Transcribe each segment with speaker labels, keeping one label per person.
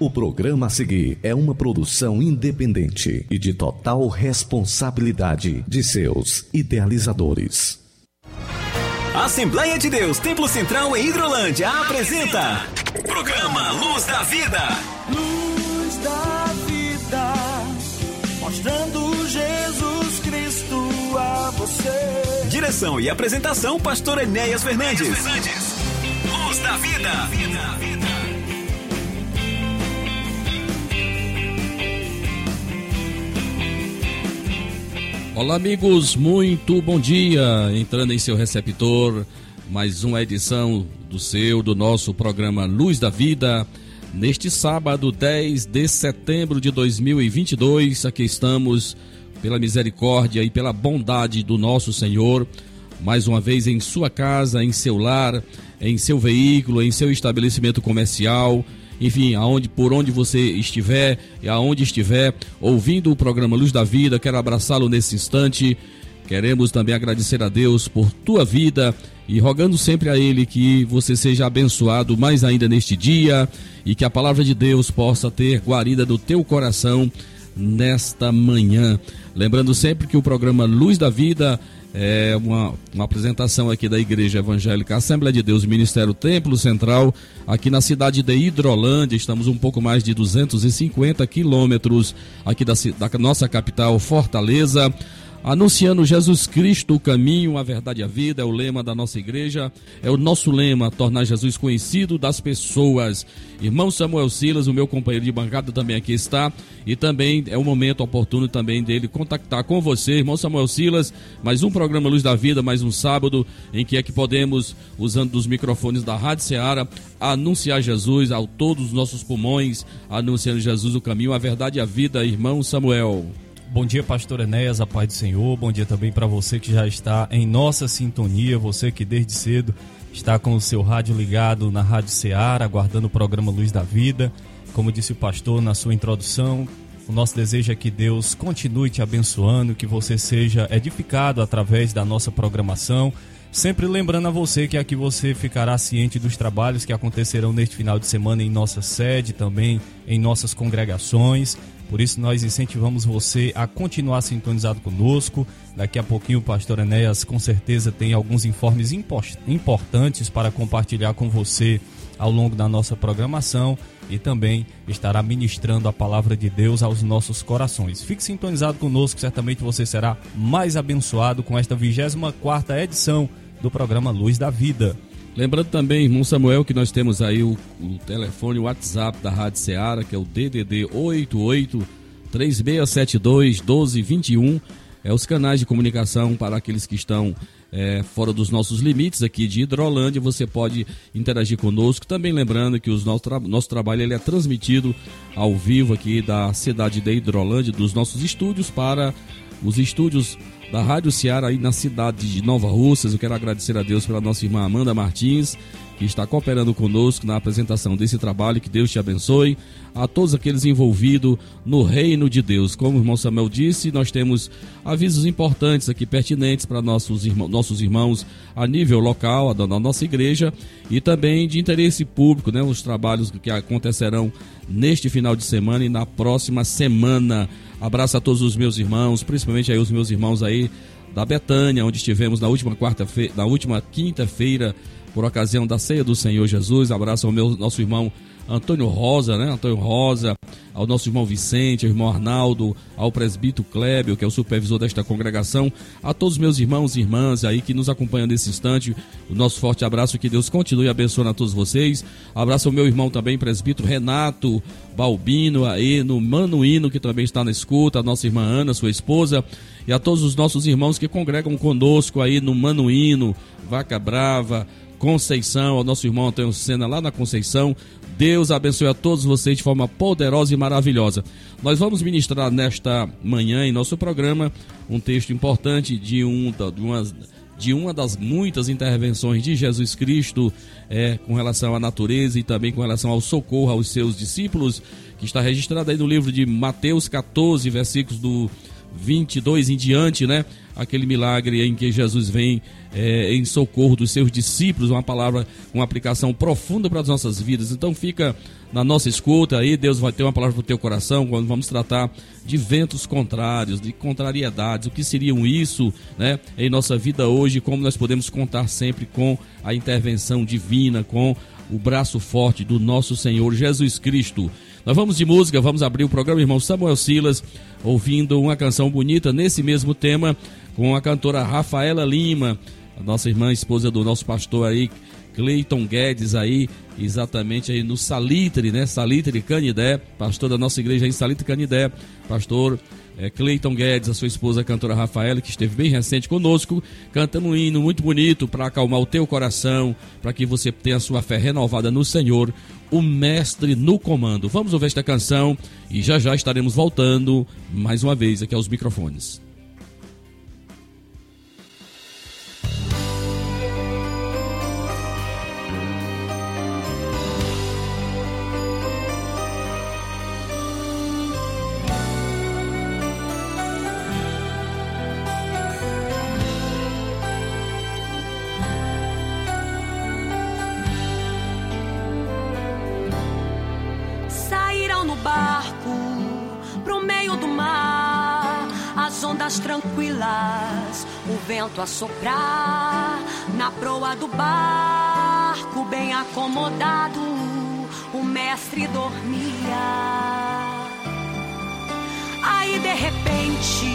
Speaker 1: O programa a seguir é uma produção independente e de total responsabilidade de seus idealizadores.
Speaker 2: Assembleia de Deus, Templo Central em Hidrolândia apresenta Programa Luz da Vida.
Speaker 3: Luz da vida, mostrando Jesus Cristo a você.
Speaker 2: Direção e apresentação, Pastor Enéas Fernandes. Luz da Vida. vida, vida.
Speaker 4: Olá, amigos, muito bom dia. Entrando em seu receptor, mais uma edição do seu, do nosso programa Luz da Vida. Neste sábado, 10 de setembro de 2022, aqui estamos, pela misericórdia e pela bondade do nosso Senhor, mais uma vez em sua casa, em seu lar, em seu veículo, em seu estabelecimento comercial enfim, aonde, por onde você estiver e aonde estiver, ouvindo o programa Luz da Vida, quero abraçá-lo nesse instante. Queremos também agradecer a Deus por tua vida e rogando sempre a Ele que você seja abençoado mais ainda neste dia e que a palavra de Deus possa ter guarida do teu coração nesta manhã. Lembrando sempre que o programa Luz da Vida é uma, uma apresentação aqui da Igreja Evangélica Assembleia de Deus, Ministério Templo Central, aqui na cidade de Hidrolândia. Estamos um pouco mais de 250 quilômetros aqui da, da nossa capital, Fortaleza anunciando Jesus Cristo, o caminho, a verdade e a vida, é o lema da nossa igreja, é o nosso lema, tornar Jesus conhecido das pessoas. Irmão Samuel Silas, o meu companheiro de bancada também aqui está, e também é o momento oportuno também dele contactar com você, irmão Samuel Silas, mais um programa Luz da Vida, mais um sábado, em que é que podemos, usando os microfones da Rádio Ceará, anunciar Jesus a todos os nossos pulmões, anunciando Jesus o caminho, a verdade e a vida, irmão Samuel.
Speaker 5: Bom dia, pastor Enéas, a paz do Senhor. Bom dia também para você que já está em nossa sintonia, você que desde cedo está com o seu rádio ligado na Rádio Ceará, aguardando o programa Luz da Vida. Como disse o pastor na sua introdução, o nosso desejo é que Deus continue te abençoando, que você seja edificado através da nossa programação. Sempre lembrando a você que aqui você ficará ciente dos trabalhos que acontecerão neste final de semana em nossa sede, também em nossas congregações. Por isso nós incentivamos você a continuar sintonizado conosco. Daqui a pouquinho o pastor Enéas com certeza tem alguns informes importantes para compartilhar com você ao longo da nossa programação e também estará ministrando a palavra de Deus aos nossos corações. Fique sintonizado conosco, certamente você será mais abençoado com esta 24 edição do programa Luz da Vida.
Speaker 4: Lembrando também, irmão Samuel, que nós temos aí o, o telefone, o WhatsApp da Rádio Ceará, que é o DDD 88 3672 1221. É os canais de comunicação para aqueles que estão é, fora dos nossos limites aqui de Hidrolândia. Você pode interagir conosco. Também lembrando que o nosso, tra nosso trabalho ele é transmitido ao vivo aqui da cidade de Hidrolândia, dos nossos estúdios para os estúdios da Rádio Ceará aí na cidade de Nova Russas. Eu quero agradecer a Deus pela nossa irmã Amanda Martins, que está cooperando conosco na apresentação desse trabalho. Que Deus te abençoe. A todos aqueles envolvidos no reino de Deus. Como o irmão Samuel disse, nós temos avisos importantes aqui pertinentes para nossos irmãos, nossos irmãos a nível local, da nossa igreja, e também de interesse público, né? Os trabalhos que acontecerão neste final de semana e na próxima semana. Abraço a todos os meus irmãos, principalmente aí os meus irmãos aí da Betânia, onde estivemos na última quarta-feira, na última quinta-feira, por ocasião da ceia do Senhor Jesus. Abraço ao meu nosso irmão Antônio Rosa, né? Antônio Rosa, ao nosso irmão Vicente, ao irmão Arnaldo, ao presbítero Clébio, que é o supervisor desta congregação, a todos os meus irmãos e irmãs aí que nos acompanham nesse instante, o nosso forte abraço, que Deus continue abençoando a todos vocês. Abraço ao meu irmão também, presbítero Renato Balbino, aí no Manuíno, que também está na escuta, a nossa irmã Ana, sua esposa, e a todos os nossos irmãos que congregam conosco aí no Manuíno, Vaca Brava, Conceição, ao nosso irmão Antônio Sena lá na Conceição. Deus abençoe a todos vocês de forma poderosa e maravilhosa. Nós vamos ministrar nesta manhã em nosso programa um texto importante de, um, de, uma, de uma das muitas intervenções de Jesus Cristo é, com relação à natureza e também com relação ao socorro aos seus discípulos, que está registrado aí no livro de Mateus 14, versículos do 22 em diante, né? Aquele milagre em que Jesus vem é, em socorro dos seus discípulos, uma palavra, uma aplicação profunda para as nossas vidas. Então fica na nossa escuta aí, Deus vai ter uma palavra para o teu coração quando vamos tratar de ventos contrários, de contrariedades, o que seriam isso, né, em nossa vida hoje, como nós podemos contar sempre com a intervenção divina, com o braço forte do nosso Senhor Jesus Cristo. Nós vamos de música, vamos abrir o programa, irmão Samuel Silas, ouvindo uma canção bonita nesse mesmo tema, com a cantora Rafaela Lima, a nossa irmã, esposa do nosso pastor aí, Cleiton Guedes aí, exatamente aí no Salitre, né? Salitre Canidé, pastor da nossa igreja em Salitre Canidé, pastor é, Cleiton Guedes, a sua esposa a cantora Rafaela, que esteve bem recente conosco, cantando um hino muito bonito para acalmar o teu coração, para que você tenha a sua fé renovada no Senhor, o mestre no comando. Vamos ouvir esta canção e já já estaremos voltando mais uma vez aqui aos microfones.
Speaker 6: Vento a soprar. Na proa do barco, bem acomodado, o mestre dormia. Aí de repente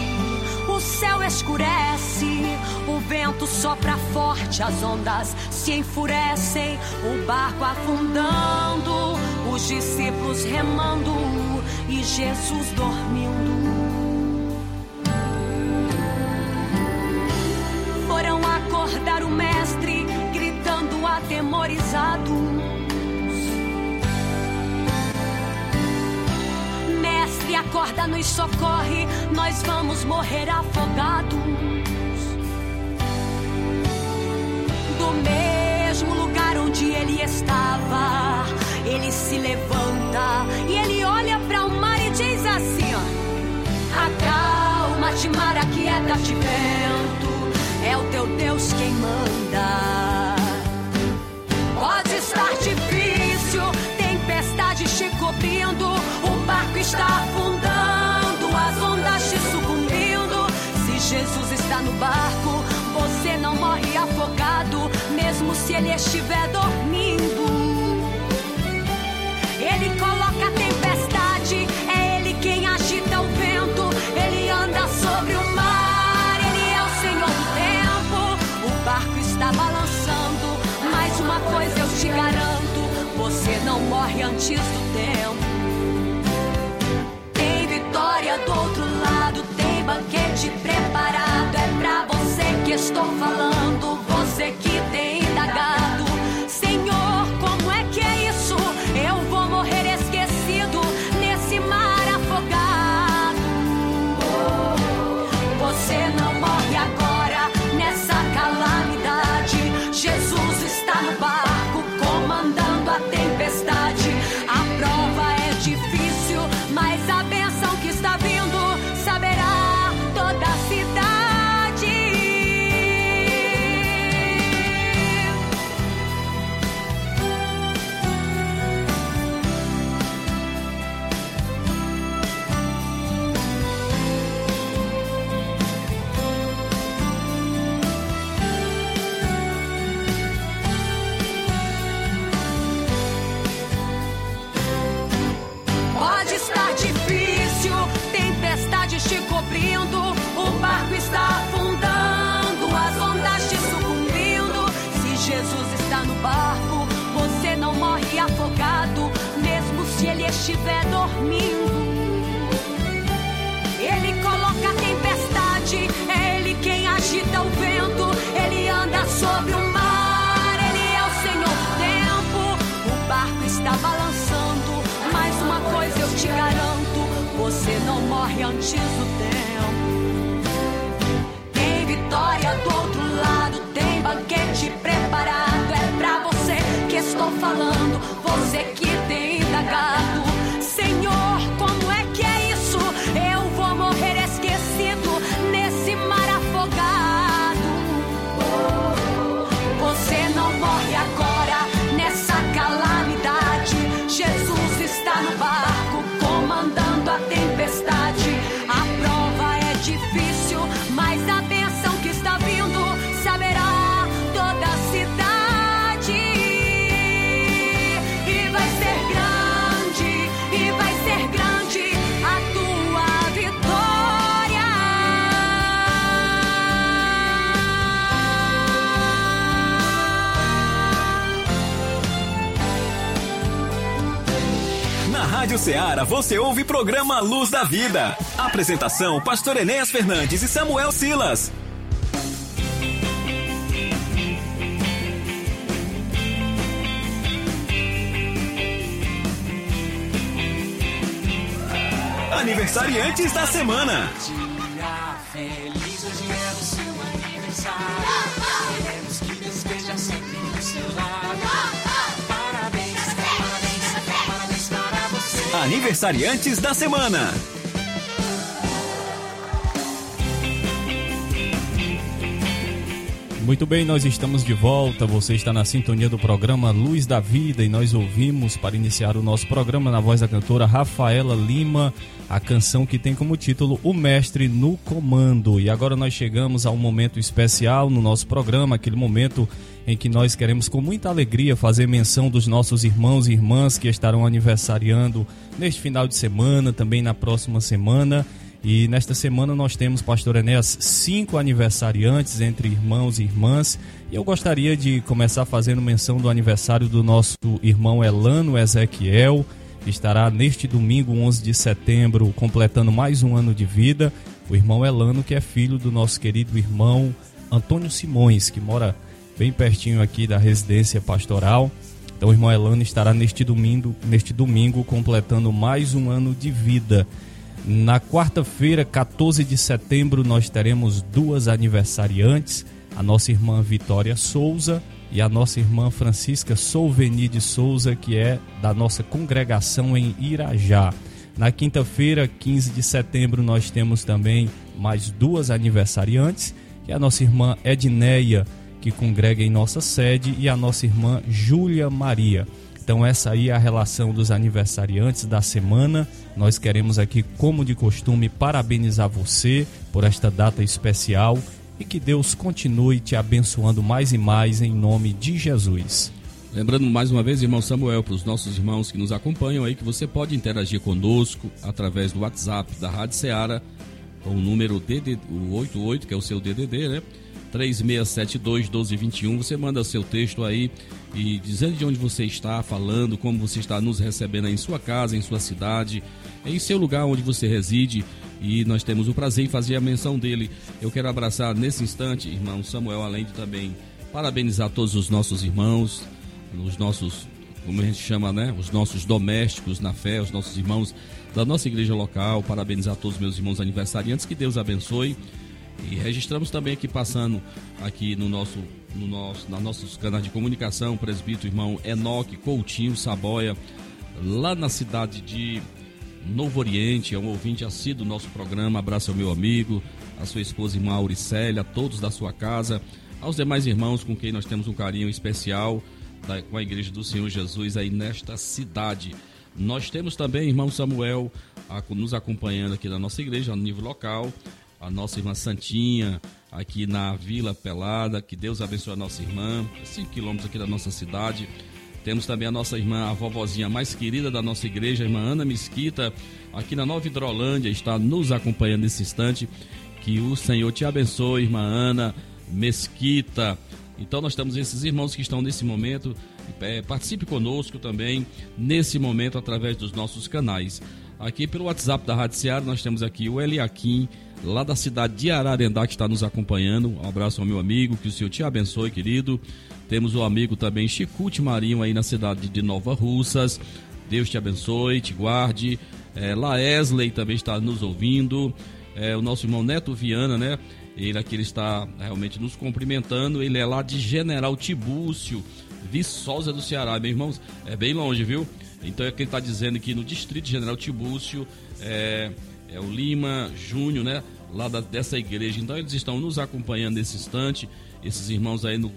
Speaker 6: o céu escurece, o vento sopra forte, as ondas se enfurecem, o barco afundando, os discípulos remando e Jesus dormindo. Acordar o mestre, gritando atemorizados. Mestre, acorda, nos socorre, nós vamos morrer afogados. Do mesmo lugar onde ele estava, ele se levanta e ele olha para o mar e diz assim: ó, Acalma-te, mar, aquieta-te, vento, é o teu Deus quem manda. Pode estar difícil, tempestade te cobrindo, o barco está afundando, as ondas te sucumbindo. Se Jesus está no barco, você não morre afogado, mesmo se ele estiver dormindo. Ele coloca preparado. É pra você que estou falando, estiver dormindo. Ele coloca a tempestade, é ele quem agita o vento, ele anda sobre o mar, ele é o Senhor do tempo. O barco está balançando, mas uma coisa eu te garanto: você não morre antes do tempo. Tem vitória do outro lado, tem banquete preparado. É pra você que estou falando, você que tem
Speaker 2: Rádio Ceará você ouve programa Luz da Vida. Apresentação: Pastor Enéas Fernandes e Samuel Silas. Aniversariantes da semana.
Speaker 3: Dia
Speaker 2: Aniversariantes da semana.
Speaker 5: Muito bem, nós estamos de volta. Você está na sintonia do programa Luz da Vida e nós ouvimos para iniciar o nosso programa na voz da cantora Rafaela Lima, a canção que tem como título O Mestre no Comando. E agora nós chegamos a um momento especial no nosso programa, aquele momento em que nós queremos com muita alegria fazer menção dos nossos irmãos e irmãs que estarão aniversariando neste final de semana, também na próxima semana. E nesta semana nós temos, Pastor Enéas, cinco aniversariantes entre irmãos e irmãs. E eu gostaria de começar fazendo menção do aniversário do nosso irmão Elano Ezequiel, que estará neste domingo, 11 de setembro, completando mais um ano de vida. O irmão Elano, que é filho do nosso querido irmão Antônio Simões, que mora bem pertinho aqui da residência pastoral. Então o irmão Elano estará neste domingo, neste domingo completando mais um ano de vida. Na quarta-feira, 14 de setembro, nós teremos duas aniversariantes, a nossa irmã Vitória Souza e a nossa irmã Francisca Solveni de Souza, que é da nossa congregação em Irajá. Na quinta-feira, 15 de setembro, nós temos também mais duas aniversariantes, que é a nossa irmã Edneia, que congrega em nossa sede, e a nossa irmã Júlia Maria. Então essa aí é a relação dos aniversariantes da semana. Nós queremos aqui, como de costume, parabenizar você por esta data especial e que Deus continue te abençoando mais e mais em nome de Jesus.
Speaker 4: Lembrando mais uma vez, irmão Samuel, para os nossos irmãos que nos acompanham aí, que você pode interagir conosco através do WhatsApp da Rádio Ceará, com o número DD, o 88, que é o seu DDD, né? 3672 1221. Você manda seu texto aí e dizendo de onde você está falando, como você está nos recebendo aí em sua casa, em sua cidade, em seu lugar onde você reside. E nós temos o prazer em fazer a menção dele. Eu quero abraçar nesse instante, irmão Samuel, além de também parabenizar todos os nossos irmãos, os nossos, como a gente chama, né? Os nossos domésticos na fé, os nossos irmãos da nossa igreja local. Parabenizar todos os meus irmãos aniversariantes. Que Deus abençoe. E registramos também aqui passando aqui no nosso, no nosso, na nossos canais de comunicação, o presbítero irmão Enoque Coutinho Saboia, lá na cidade de Novo Oriente, é um ouvinte assíduo do nosso programa. Abraço ao meu amigo, a sua esposa irmã Auricélia, a todos da sua casa, aos demais irmãos com quem nós temos um carinho especial da, com a Igreja do Senhor Jesus aí nesta cidade. Nós temos também, irmão Samuel, a, nos acompanhando aqui na nossa igreja, no nível local a nossa irmã Santinha, aqui na Vila Pelada. Que Deus abençoe a nossa irmã, 5 quilômetros aqui da nossa cidade. Temos também a nossa irmã, a vovozinha mais querida da nossa igreja, a irmã Ana Mesquita, aqui na Nova Hidrolândia, está nos acompanhando nesse instante. Que o Senhor te abençoe, irmã Ana Mesquita. Então nós temos esses irmãos que estão nesse momento. É, participe conosco também nesse momento através dos nossos canais. Aqui pelo WhatsApp da Rádio nós temos aqui o Eliakim, lá da cidade de Ararendá, que está nos acompanhando. Um abraço ao meu amigo, que o Senhor te abençoe, querido. Temos o amigo também Chicute Marinho aí na cidade de Nova Russas. Deus te abençoe, te guarde. É, Laesley também está nos ouvindo. É, o nosso irmão Neto Viana, né? Ele aqui ele está realmente nos cumprimentando. Ele é lá de General Tibúcio, Viçosa do Ceará. Meus irmãos, é bem longe, viu? Então é quem está dizendo que no Distrito General Tibúcio é, é o Lima Júnior, né? Lá da, dessa igreja. Então eles estão nos acompanhando nesse instante. Esses irmãos aí no,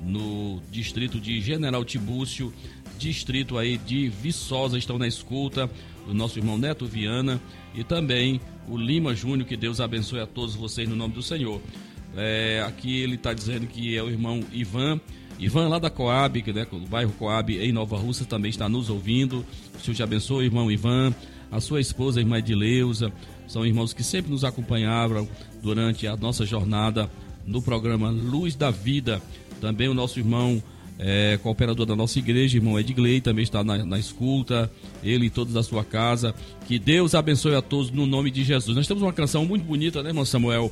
Speaker 4: no distrito de General Tibúcio, distrito aí de Viçosa, estão na escuta. O nosso irmão Neto Viana e também o Lima Júnior. Que Deus abençoe a todos vocês no nome do Senhor. É, aqui ele está dizendo que é o irmão Ivan. Ivan lá da Coab, né, do bairro Coab em Nova Rússia, também está nos ouvindo. O Senhor te abençoe, irmão Ivan. A sua esposa, a irmã Edileuza, são irmãos que sempre nos acompanharam durante a nossa jornada no programa Luz da Vida. Também o nosso irmão é, cooperador da nossa igreja, irmão Edgley, também está na, na escuta, ele e todos da sua casa. Que Deus abençoe a todos no nome de Jesus. Nós temos uma canção muito bonita, né, irmão Samuel?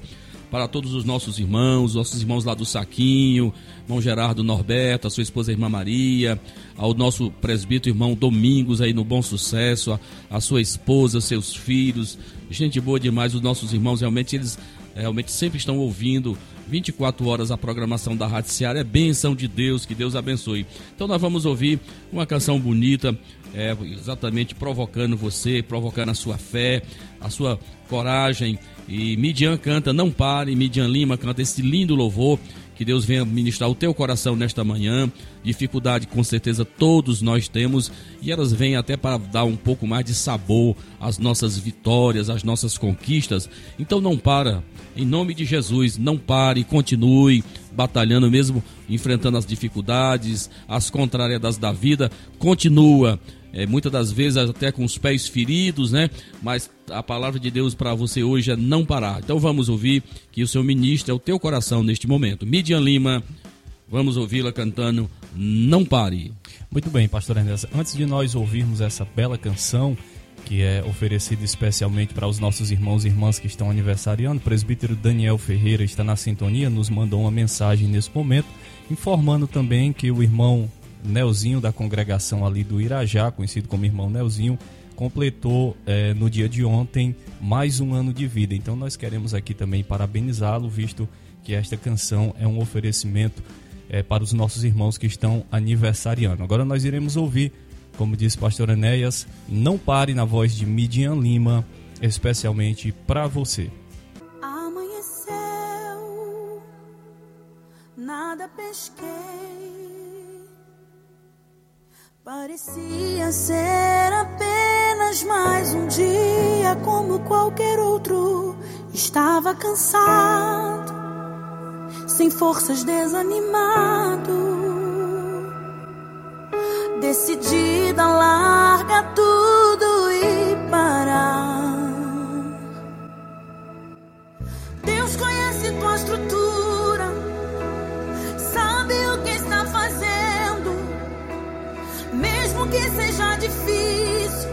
Speaker 4: Para todos os nossos irmãos, nossos irmãos lá do Saquinho, irmão Gerardo Norberto, a sua esposa a irmã Maria, ao nosso presbítero irmão Domingos aí no Bom Sucesso, a, a sua esposa, seus filhos, gente boa demais, os nossos irmãos realmente eles realmente sempre estão ouvindo 24 horas a programação da Rádio Seara. É bênção de Deus, que Deus abençoe. Então nós vamos ouvir uma canção bonita, é, exatamente provocando você, provocando a sua fé, a sua coragem. E Midian canta Não Pare, Midian Lima canta esse lindo louvor. Que Deus venha ministrar o teu coração nesta manhã. Dificuldade, com certeza, todos nós temos. E elas vêm até para dar um pouco mais de sabor às nossas vitórias, às nossas conquistas. Então não para. Em nome de Jesus, não pare, continue batalhando mesmo, enfrentando as dificuldades, as contrariedades da vida. Continua é, muitas das vezes até com os pés feridos, né? Mas a palavra de Deus para você hoje é não parar. Então vamos ouvir que o seu ministro é o teu coração neste momento. Midian Lima, vamos ouvi-la cantando Não Pare.
Speaker 5: Muito bem, pastor Ernesto. Antes de nós ouvirmos essa bela canção, que é oferecida especialmente para os nossos irmãos e irmãs que estão aniversariando, o presbítero Daniel Ferreira está na sintonia, nos mandou uma mensagem nesse momento, informando também que o irmão Nelzinho da congregação ali do Irajá, conhecido como irmão Nelzinho, completou é, no dia de ontem mais um ano de vida. Então nós queremos aqui também parabenizá-lo, visto que esta canção é um oferecimento é, para os nossos irmãos que estão aniversariando. Agora nós iremos ouvir, como disse pastor Enéas, Não Pare na voz de Midian Lima, especialmente para você.
Speaker 7: Amanheceu, nada pesquei. Parecia ser apenas mais um dia como qualquer outro. Estava cansado, sem forças, desanimado. Decidida, larga tudo que seja difícil,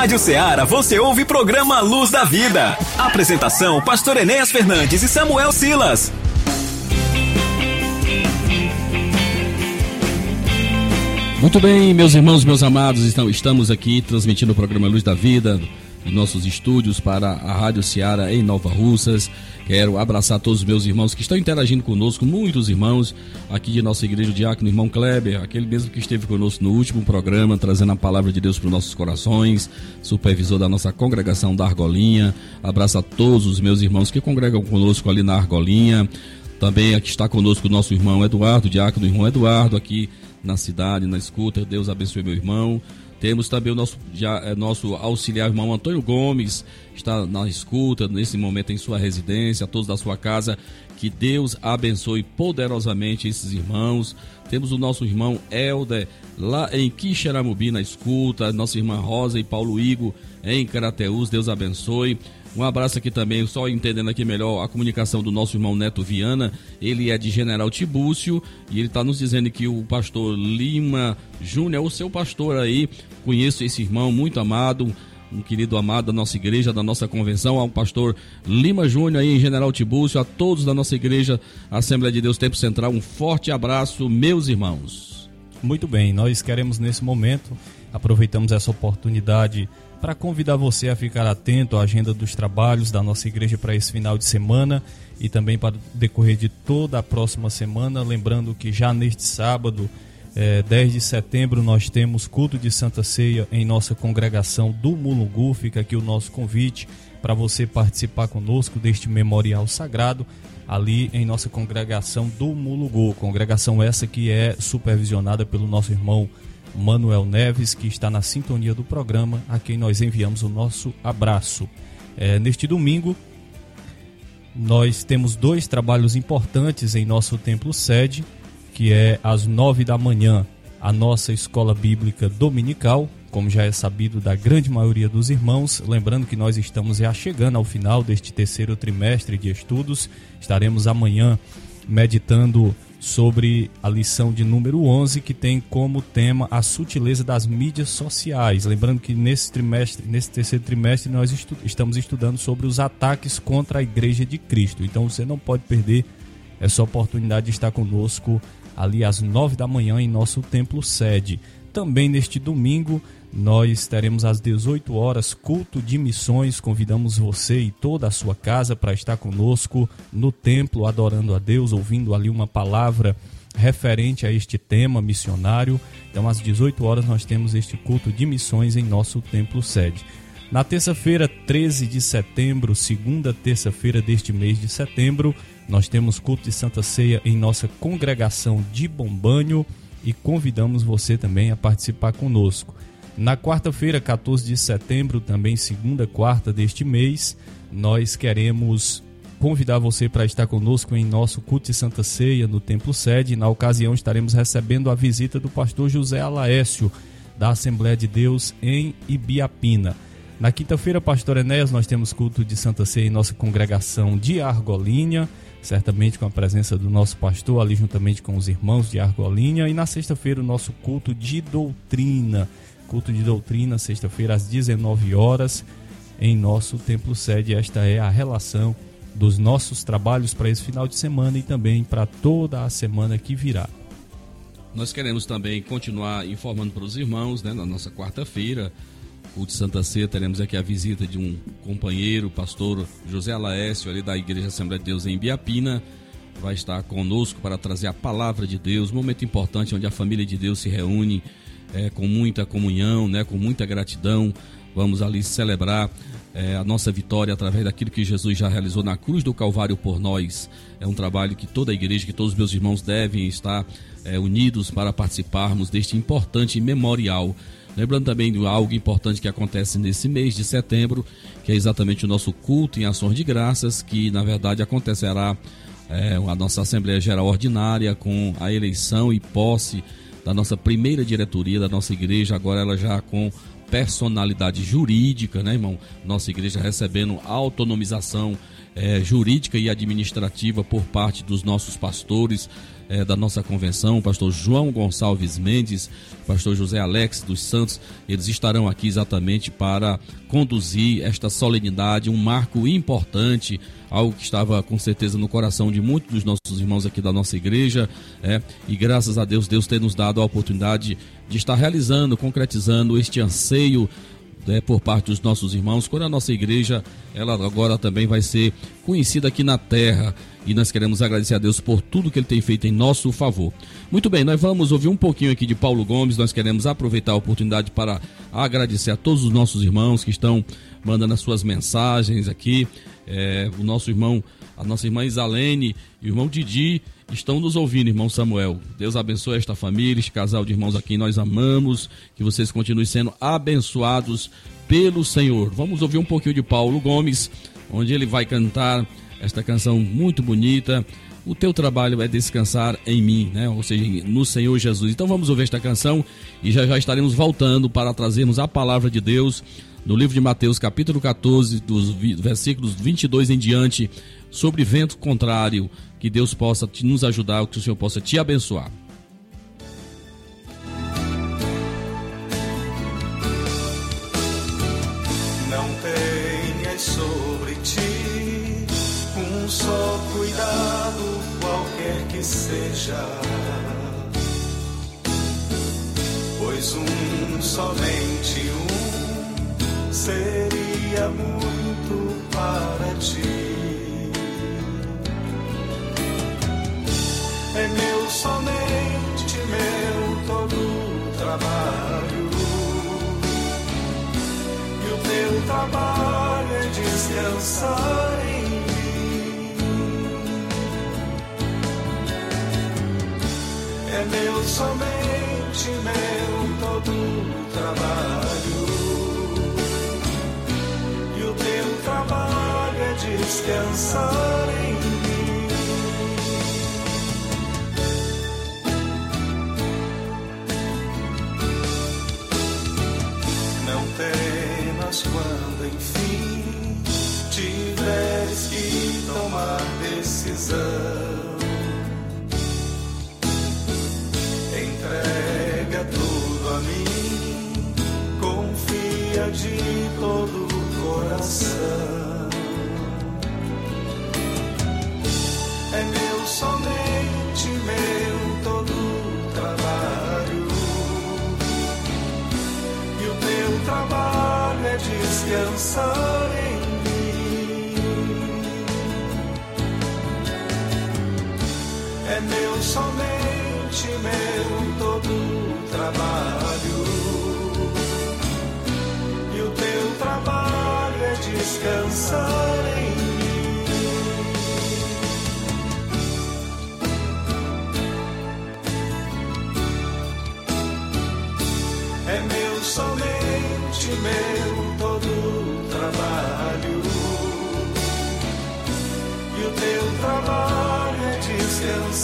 Speaker 2: Rádio Ceará você ouve programa Luz da Vida. Apresentação: Pastor Enéas Fernandes e Samuel Silas.
Speaker 4: Muito bem, meus irmãos, meus amados, estamos aqui transmitindo o programa Luz da Vida em nossos estúdios para a Rádio Ceará em Nova Russas. Quero abraçar todos os meus irmãos que estão interagindo conosco, muitos irmãos aqui de nossa igreja, o diácono irmão Kleber, aquele mesmo que esteve conosco no último programa, trazendo a palavra de Deus para os nossos corações, supervisor da nossa congregação da Argolinha. Abraço a todos os meus irmãos que congregam conosco ali na Argolinha. Também aqui está conosco o nosso irmão Eduardo, o diácono irmão Eduardo, aqui na cidade, na escuta. Deus abençoe meu irmão. Temos também o nosso, já, é, nosso auxiliar irmão Antônio Gomes, está na escuta, nesse momento em sua residência, a todos da sua casa. Que Deus abençoe poderosamente esses irmãos. Temos o nosso irmão Helder, lá em Quixeramobim, na escuta. Nossa irmã Rosa e Paulo Igo, em Carateus. Deus abençoe. Um abraço aqui também, só entendendo aqui melhor a comunicação do nosso irmão Neto Viana. Ele é de General Tibúcio e ele está nos dizendo que o pastor Lima Júnior é o seu pastor aí. Conheço esse irmão muito amado, um querido amado da nossa igreja, da nossa convenção, ao pastor Lima Júnior aí em General Tibúcio, a todos da nossa igreja, Assembleia de Deus Tempo Central. Um forte abraço, meus irmãos.
Speaker 5: Muito bem, nós queremos nesse momento, aproveitamos essa oportunidade para convidar você a ficar atento à agenda dos trabalhos da nossa igreja para esse final de semana e também para decorrer de toda a próxima semana. Lembrando que já neste sábado, é, 10 de setembro, nós temos culto de Santa Ceia em nossa congregação do Mulungu. Fica aqui o nosso convite para você participar conosco deste memorial sagrado ali em nossa congregação do Mulungu. Congregação essa que é supervisionada pelo nosso irmão Manuel Neves, que está na sintonia do programa, a quem nós enviamos o nosso abraço. É, neste domingo, nós temos dois trabalhos importantes em nosso templo sede, que é às nove da manhã, a nossa escola bíblica dominical, como já é sabido da grande maioria dos irmãos. Lembrando que nós estamos já chegando ao final deste terceiro trimestre de estudos. Estaremos amanhã meditando sobre a lição de número 11, que tem como tema a sutileza das mídias sociais. Lembrando que nesse trimestre, nesse terceiro trimestre, nós estu estamos estudando sobre os ataques contra a Igreja de Cristo. Então você não pode perder essa oportunidade de estar conosco ali às nove da manhã em nosso templo sede. Também neste domingo nós teremos às 18 horas culto de missões. Convidamos você e toda a sua casa para estar conosco no templo, adorando a Deus, ouvindo ali uma palavra referente a este tema missionário. Então, às 18 horas, nós temos este culto de missões em nosso templo sede. Na terça-feira, 13 de setembro, segunda terça-feira deste mês de setembro, nós temos culto de Santa Ceia em nossa congregação de Bombanho e convidamos você também a participar conosco. Na quarta-feira, 14 de setembro, também segunda quarta deste mês, nós queremos convidar você para estar conosco em nosso culto de Santa Ceia no Templo Sede. Na ocasião, estaremos recebendo a visita do pastor José Alaécio, da Assembleia de Deus em Ibiapina. Na quinta-feira, pastor Enéas, nós temos culto de Santa Ceia em nossa congregação de Argolinha, certamente com a presença do nosso pastor ali juntamente com os irmãos de Argolinha. E na sexta-feira, o nosso culto de doutrina culto de doutrina, sexta-feira às 19 horas, em nosso templo sede. Esta é a relação dos nossos trabalhos para esse final de semana e também para toda a semana que virá.
Speaker 4: Nós queremos também continuar informando para os irmãos, né, na nossa quarta-feira, o de Santa Ceia, teremos aqui a visita de um companheiro, pastor José Alaécio, ali da Igreja Assembleia de Deus em Biapina, vai estar conosco para trazer a palavra de Deus, momento importante onde a família de Deus se reúne é, com muita comunhão, né, com muita gratidão. Vamos ali celebrar é, a nossa vitória através daquilo que Jesus já realizou na cruz do Calvário por nós. É um trabalho que toda a igreja, que todos os meus irmãos devem estar é, unidos para participarmos deste importante memorial. Lembrando também de algo importante que acontece nesse mês de setembro, que é exatamente o nosso culto em ações de graças, que na verdade acontecerá é, a nossa Assembleia Geral Ordinária com a eleição e posse da nossa primeira diretoria da nossa igreja, agora ela já com personalidade jurídica, né, irmão? Nossa igreja recebendo autonomização eh, jurídica e administrativa por parte dos nossos pastores eh, da nossa convenção, o pastor João Gonçalves Mendes, pastor José Alex dos Santos, eles estarão aqui exatamente para conduzir esta solenidade, um marco importante, algo que estava com certeza no coração de muitos dos nossos irmãos aqui da nossa igreja, é, e graças a Deus, Deus tem nos dado a oportunidade de estar realizando, concretizando este anseio né, por parte dos nossos irmãos, quando a nossa igreja, ela agora também vai ser conhecida aqui na terra. E nós queremos agradecer a Deus por tudo que Ele tem feito em nosso favor. Muito bem, nós vamos ouvir um pouquinho aqui de Paulo Gomes. Nós queremos aproveitar a oportunidade para agradecer a todos os nossos irmãos que estão mandando as suas mensagens aqui. É, o nosso irmão, a nossa irmã Isalene e o irmão Didi estão nos ouvindo, irmão Samuel. Deus abençoe esta família, este casal de irmãos aqui nós amamos. Que vocês continuem sendo abençoados pelo Senhor. Vamos ouvir um pouquinho de Paulo Gomes, onde ele vai cantar esta canção muito bonita. O teu trabalho é descansar em mim, né? Ou seja, no Senhor Jesus. Então vamos ouvir esta canção e já já estaremos voltando para trazermos a palavra de Deus no livro de Mateus, capítulo 14, dos versículos 22 em diante, sobre vento contrário. Que Deus possa te- nos ajudar, que o Senhor possa te abençoar.
Speaker 3: Somente um, seria muito para ti. É meu, somente meu, todo trabalho. E o teu trabalho é descansar em mim. É meu, somente descansar em mim. Não temas quando enfim tiveres que tomar decisão. Entrega tudo a mim, confia de todo o coração. Somente meu, todo trabalho. E o teu trabalho é descansar em mim. É meu, somente meu, todo trabalho. E o teu trabalho é descansar em mim.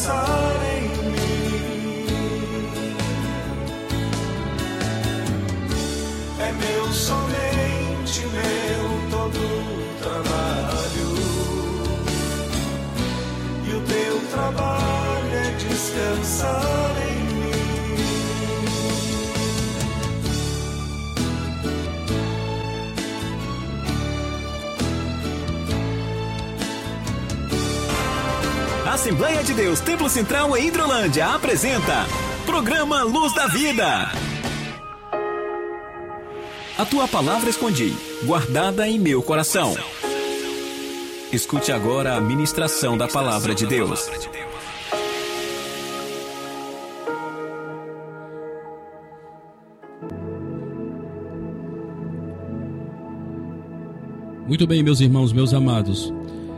Speaker 3: Descansar em mim. É meu, somente meu, todo trabalho. E o teu trabalho é descansar
Speaker 2: Assembleia de Deus Templo Central em Hidrolândia apresenta Programa Luz da Vida. A tua palavra escondi, guardada em meu coração. Escute agora a ministração da palavra de Deus.
Speaker 4: Muito bem, meus irmãos, meus amados.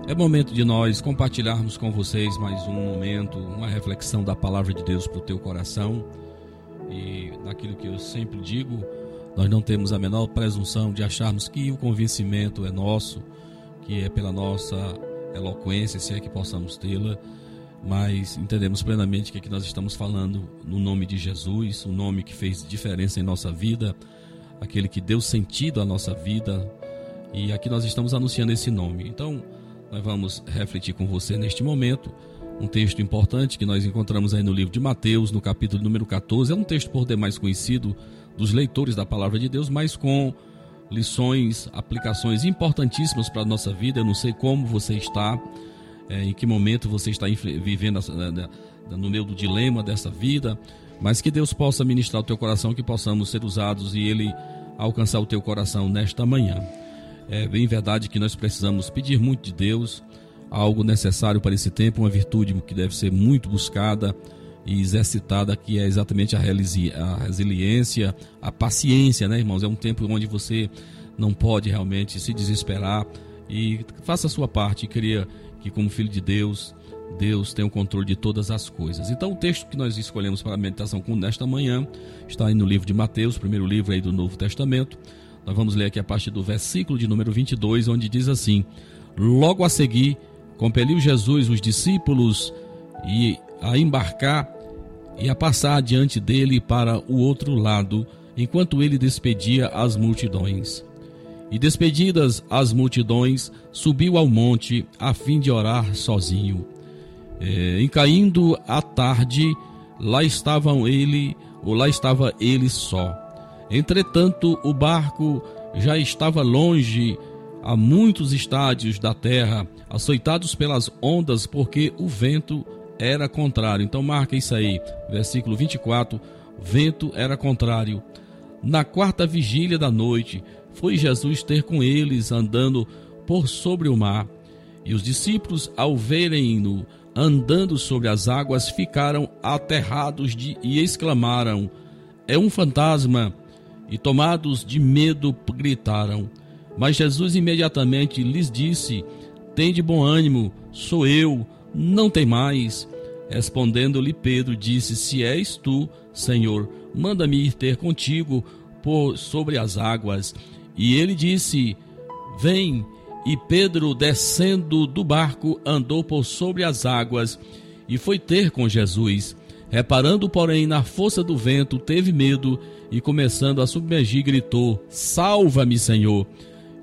Speaker 4: É momento de nós compartilharmos com vocês mais um momento, uma reflexão da palavra de Deus para o teu coração. E naquilo que eu sempre digo, nós não temos a menor presunção de acharmos que o convencimento é nosso, que é pela nossa eloquência, se é que possamos tê-la, mas entendemos plenamente que aqui nós estamos falando no nome de Jesus, o nome que fez diferença em nossa vida, aquele que deu sentido à nossa vida, e aqui nós estamos anunciando esse nome. Então, nós vamos refletir com você neste momento um texto importante que nós encontramos aí no livro de Mateus, no capítulo número 14. É um texto por demais conhecido dos leitores da palavra de Deus, mas com lições, aplicações importantíssimas para a nossa vida. Eu não sei como você está, é, em que momento você está vivendo né, no meio do dilema dessa vida, mas que Deus possa ministrar o teu coração, que possamos ser usados e Ele alcançar o teu coração nesta manhã. É bem verdade que nós precisamos pedir muito de Deus, algo necessário para esse tempo, uma virtude que deve ser muito buscada e exercitada, que é exatamente a, resiliência, a paciência, né, irmãos? É um tempo onde você não pode realmente se desesperar e faça a sua parte. E que, como filho de Deus, Deus tem o controle de todas as coisas. Então, o texto que nós escolhemos para a meditação nesta manhã está aí no livro de Mateus, primeiro livro aí do Novo Testamento. Nós vamos ler aqui a partir do versículo de número 22, onde diz assim: Logo a seguir, compeliu Jesus os discípulos e a embarcar e a passar diante dele para o outro lado, enquanto ele despedia as multidões. E despedidas as multidões, subiu ao monte a fim de orar sozinho. É, em caindo a tarde, lá estavam ele, ou lá estava ele só. Entretanto, o barco já estava longe a muitos estádios da terra, açoitados pelas ondas, porque o vento era contrário. Então marca isso aí, versículo 24, vento era contrário. Na quarta vigília da noite, foi Jesus ter com eles andando por sobre o mar. E os discípulos, ao verem-no andando sobre as águas, ficaram aterrados de, e exclamaram: É um fantasma! E, tomados de medo, gritaram. Mas Jesus imediatamente lhes disse: Tende bom ânimo, sou eu, não tem mais. Respondendo-lhe Pedro, disse: Se és tu, Senhor, manda-me ir ter contigo por sobre as águas. E ele disse: Vem. E Pedro, descendo do barco, andou por sobre as águas e foi ter com Jesus. Reparando, porém, na força do vento, teve medo e, começando a submergir, gritou: Salva-me, Senhor!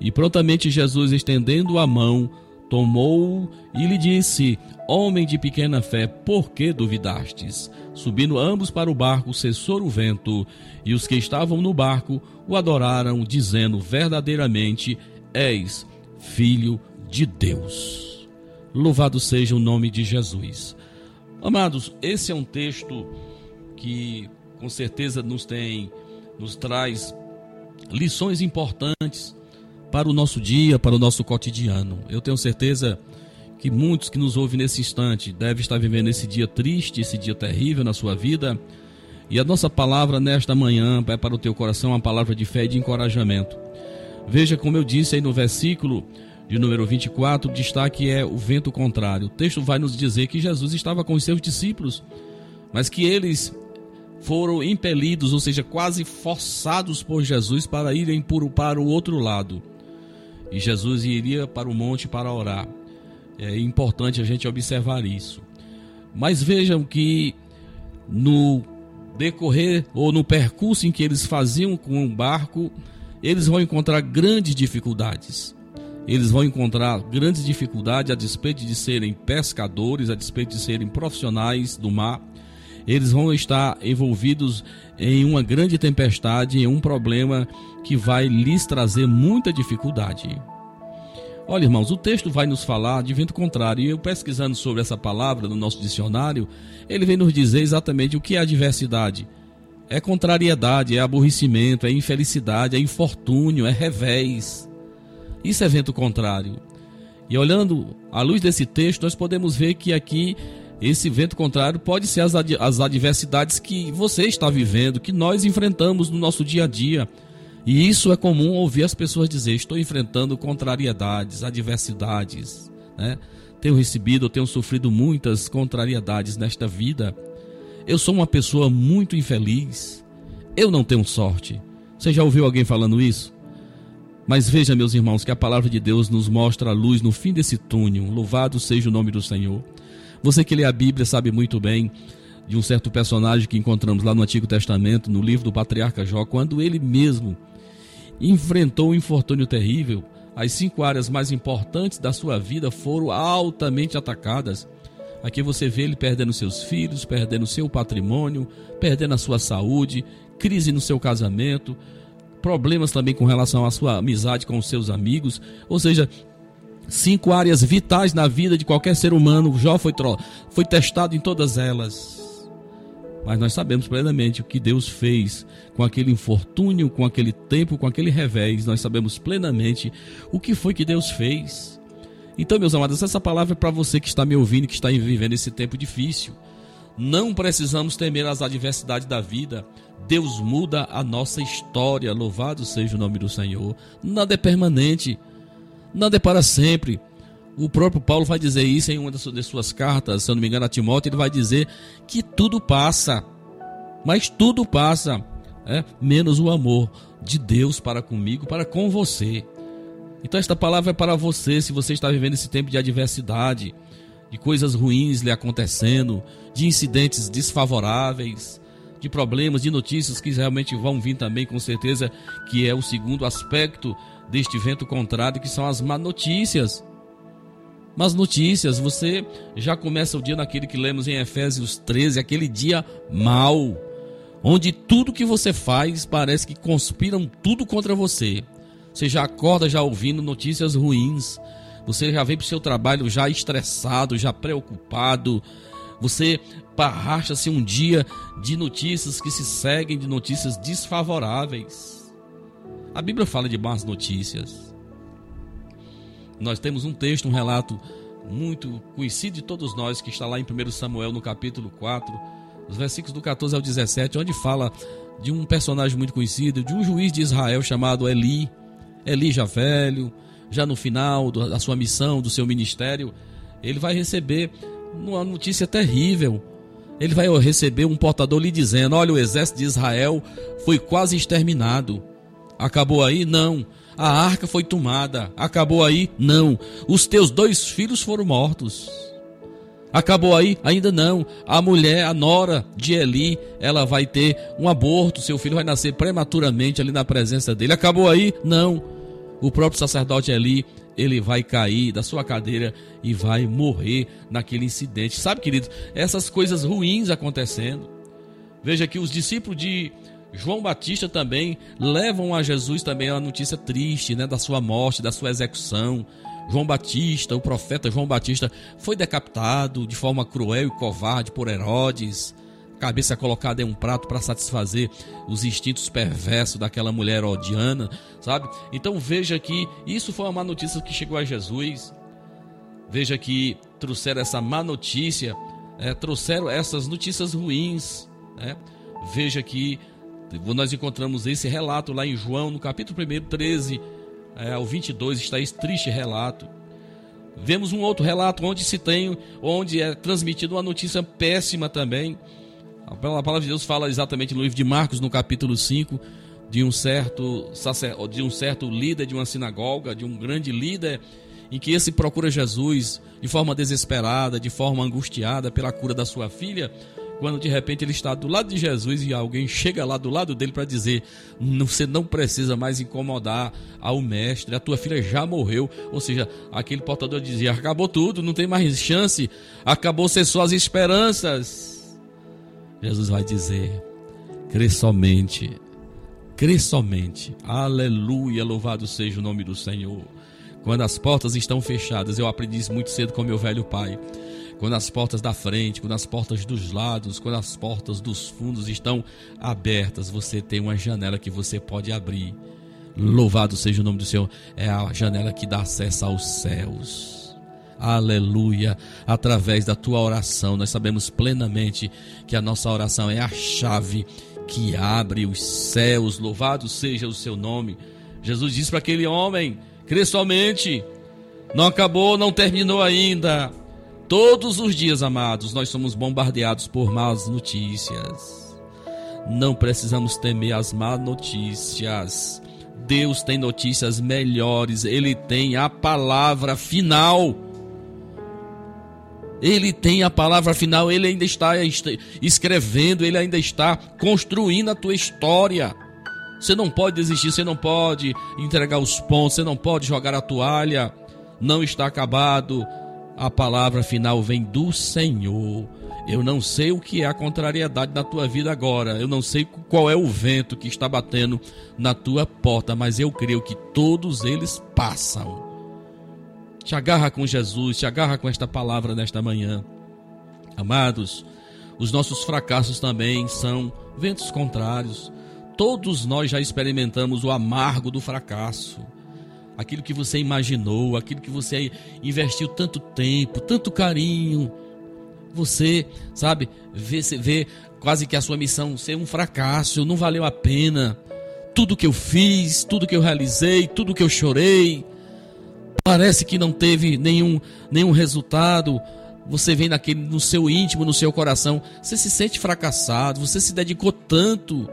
Speaker 4: E prontamente Jesus, estendendo a mão, tomou-o e lhe disse: Homem de pequena fé, por que duvidastes? Subindo ambos para o barco, cessou o vento, e os que estavam no barco o adoraram, dizendo: Verdadeiramente és filho de Deus. Louvado seja o nome de Jesus. Amados, esse é um texto que com certeza nos tem, nos traz lições importantes para o nosso dia, para o nosso cotidiano. Eu tenho certeza que muitos que nos ouvem nesse instante devem estar vivendo esse dia triste, esse dia terrível na sua vida. E a nossa palavra nesta manhã é para o teu coração uma palavra de fé e de encorajamento. Veja como eu disse aí no versículo de número 24, o destaque é o vento contrário. O texto vai nos dizer que Jesus estava com os seus discípulos, mas que eles foram impelidos, ou seja, quase forçados por Jesus para irem para o outro lado. E Jesus iria para o monte para orar. É importante a gente observar isso. Mas vejam que no decorrer ou no percurso em que eles faziam com o barco, eles vão encontrar grandes dificuldades eles vão encontrar grandes dificuldades a despeito de serem pescadores, a despeito de serem profissionais do mar. Eles vão estar envolvidos em uma grande tempestade, em um problema que vai lhes trazer muita dificuldade. Olha, irmãos, o texto vai nos falar de vento contrário. E eu pesquisando sobre essa palavra no nosso dicionário, ele vem nos dizer exatamente o que é adversidade. É contrariedade, é aborrecimento, é infelicidade, é infortúnio, é revés. Isso é vento contrário. E olhando à luz desse texto, nós podemos ver que aqui esse vento contrário pode ser as, ad as adversidades que você está vivendo, que nós enfrentamos no nosso dia a dia. E isso é comum ouvir as pessoas dizer: estou enfrentando contrariedades, adversidades. Né? Tenho recebido, tenho sofrido muitas contrariedades nesta vida. Eu sou uma pessoa muito infeliz. Eu não tenho sorte. Você já ouviu alguém falando isso? Mas veja, meus irmãos, que a palavra de Deus nos mostra a luz no fim desse túnel. Louvado seja o nome do Senhor. Você que lê a Bíblia sabe muito bem de um certo personagem que encontramos lá no Antigo Testamento, no livro do patriarca Jó, quando ele mesmo enfrentou um infortúnio terrível. as cinco áreas mais importantes da sua vida foram altamente atacadas. Aqui você vê ele perdendo seus filhos, perdendo seu patrimônio, perdendo a sua saúde, crise no seu casamento, problemas também com relação à sua amizade com os seus amigos, ou seja, cinco áreas vitais na vida de qualquer ser humano. Jó foi, foi testado em todas elas. Mas nós sabemos plenamente o que Deus fez com aquele infortúnio, com aquele tempo, com aquele revés. Nós sabemos plenamente o que foi que Deus fez. Então, meus amados, essa palavra é para você que está me ouvindo, que está vivendo esse tempo difícil. Não precisamos temer as adversidades da vida. Deus muda a nossa história. Louvado seja o nome do Senhor. Nada é permanente. Nada é para sempre. O próprio Paulo vai dizer isso em uma das suas cartas, se eu não me engano, a Timóteo, ele vai dizer que tudo passa. Mas tudo passa, é, menos o amor de Deus para comigo, para com você. Então esta palavra é para você, se você está vivendo esse tempo de adversidade, de coisas ruins lhe acontecendo, de incidentes desfavoráveis, de problemas, de notícias que realmente vão vir também, com certeza, que é o segundo aspecto deste vento contrário, que são as má notícias. Mas notícias, você já começa o dia naquele que lemos em Efésios 13, aquele dia mau, onde tudo que você faz parece que conspiram tudo contra você. Você já acorda já ouvindo notícias ruins. Você já vem para o seu trabalho já estressado, já preocupado. Você parracha-se um dia de notícias que se seguem, de notícias desfavoráveis. A Bíblia fala de más notícias. Nós temos um texto, um relato muito conhecido de todos nós, que está lá em 1 Samuel, no capítulo 4, os versículos do 14 ao 17, onde fala de um personagem muito conhecido, de um juiz de Israel chamado Eli. Eli já velho, já no final da sua missão, do seu ministério, ele vai receber uma notícia terrível. Ele vai receber um portador lhe dizendo: Olha, o exército de Israel foi quase exterminado. Acabou aí? Não. A arca foi tomada. Acabou aí? Não. Os teus dois filhos foram mortos. Acabou aí? Ainda não. A mulher, a nora de Eli, ela vai ter um aborto. Seu filho vai nascer prematuramente ali na presença dele. Acabou aí? Não. O próprio sacerdote Eli, ele vai cair da sua cadeira e vai morrer naquele incidente. Sabe, querido, essas coisas ruins acontecendo. Veja que os discípulos de João Batista também levam a Jesus também a notícia triste, né, da sua morte, da sua execução. João Batista, o profeta João Batista, foi decapitado de forma cruel e covarde por Herodes. Cabeça colocada em um prato para satisfazer os instintos perversos daquela mulher odiana, sabe? Então veja que isso foi uma má notícia que chegou a Jesus. Veja que trouxeram essa má notícia, é, trouxeram essas notícias ruins. Né? Veja que nós encontramos esse relato lá em João, no capítulo 1, 13 é, ao 22, está esse triste relato. Vemos um outro relato onde se tem, onde é transmitida uma notícia péssima também. A palavra de Deus fala exatamente no livro de Marcos, no capítulo 5, de um certo de um certo líder de uma sinagoga, de um grande líder, em que esse procura Jesus de forma desesperada, de forma angustiada pela cura da sua filha, quando de repente ele está do lado de Jesus e alguém chega lá do lado dele para dizer: você não precisa mais incomodar ao mestre, a tua filha já morreu. Ou seja, aquele portador dizia: acabou tudo, não tem mais chance, acabou-se suas esperanças. Jesus vai dizer: crê somente, crê somente, aleluia, louvado seja o nome do Senhor. Quando as portas estão fechadas, eu aprendi isso muito cedo com meu velho pai quando as portas da frente, quando as portas dos lados, quando as portas dos fundos estão abertas, você tem uma janela que você pode abrir. Louvado seja o nome do Senhor. É a janela que dá acesso aos céus. Aleluia. Através da tua oração, nós sabemos plenamente que a nossa oração é a chave que abre os céus. Louvado seja o seu nome. Jesus disse para aquele homem: crê somente. Não acabou, não terminou ainda. Todos os dias, amados, nós somos bombardeados por más notícias. Não precisamos temer as más notícias. Deus tem notícias melhores, Ele tem a palavra final. Ele tem a palavra final, Ele ainda está escrevendo, Ele ainda está construindo a tua história. Você não pode desistir, você não pode entregar os pontos, você não pode jogar a toalha. Não está acabado. A palavra final vem do Senhor. Eu não sei o que é a contrariedade na tua vida agora. Eu não sei qual é o vento que está batendo na tua porta, mas eu creio que todos eles passam. Te agarra com Jesus, te agarra com esta palavra nesta manhã. Amados, os nossos fracassos também são ventos contrários. Todos nós já experimentamos o amargo do fracasso. Aquilo que você imaginou, aquilo que você investiu tanto tempo, tanto carinho. Você, sabe, vê, vê quase que a sua missão ser um fracasso, não valeu a pena. Tudo que eu fiz, tudo que eu realizei, tudo que eu chorei, parece que não teve nenhum, nenhum resultado. Você vem naquele, no seu íntimo, no seu coração, você se sente fracassado, você se dedicou tanto,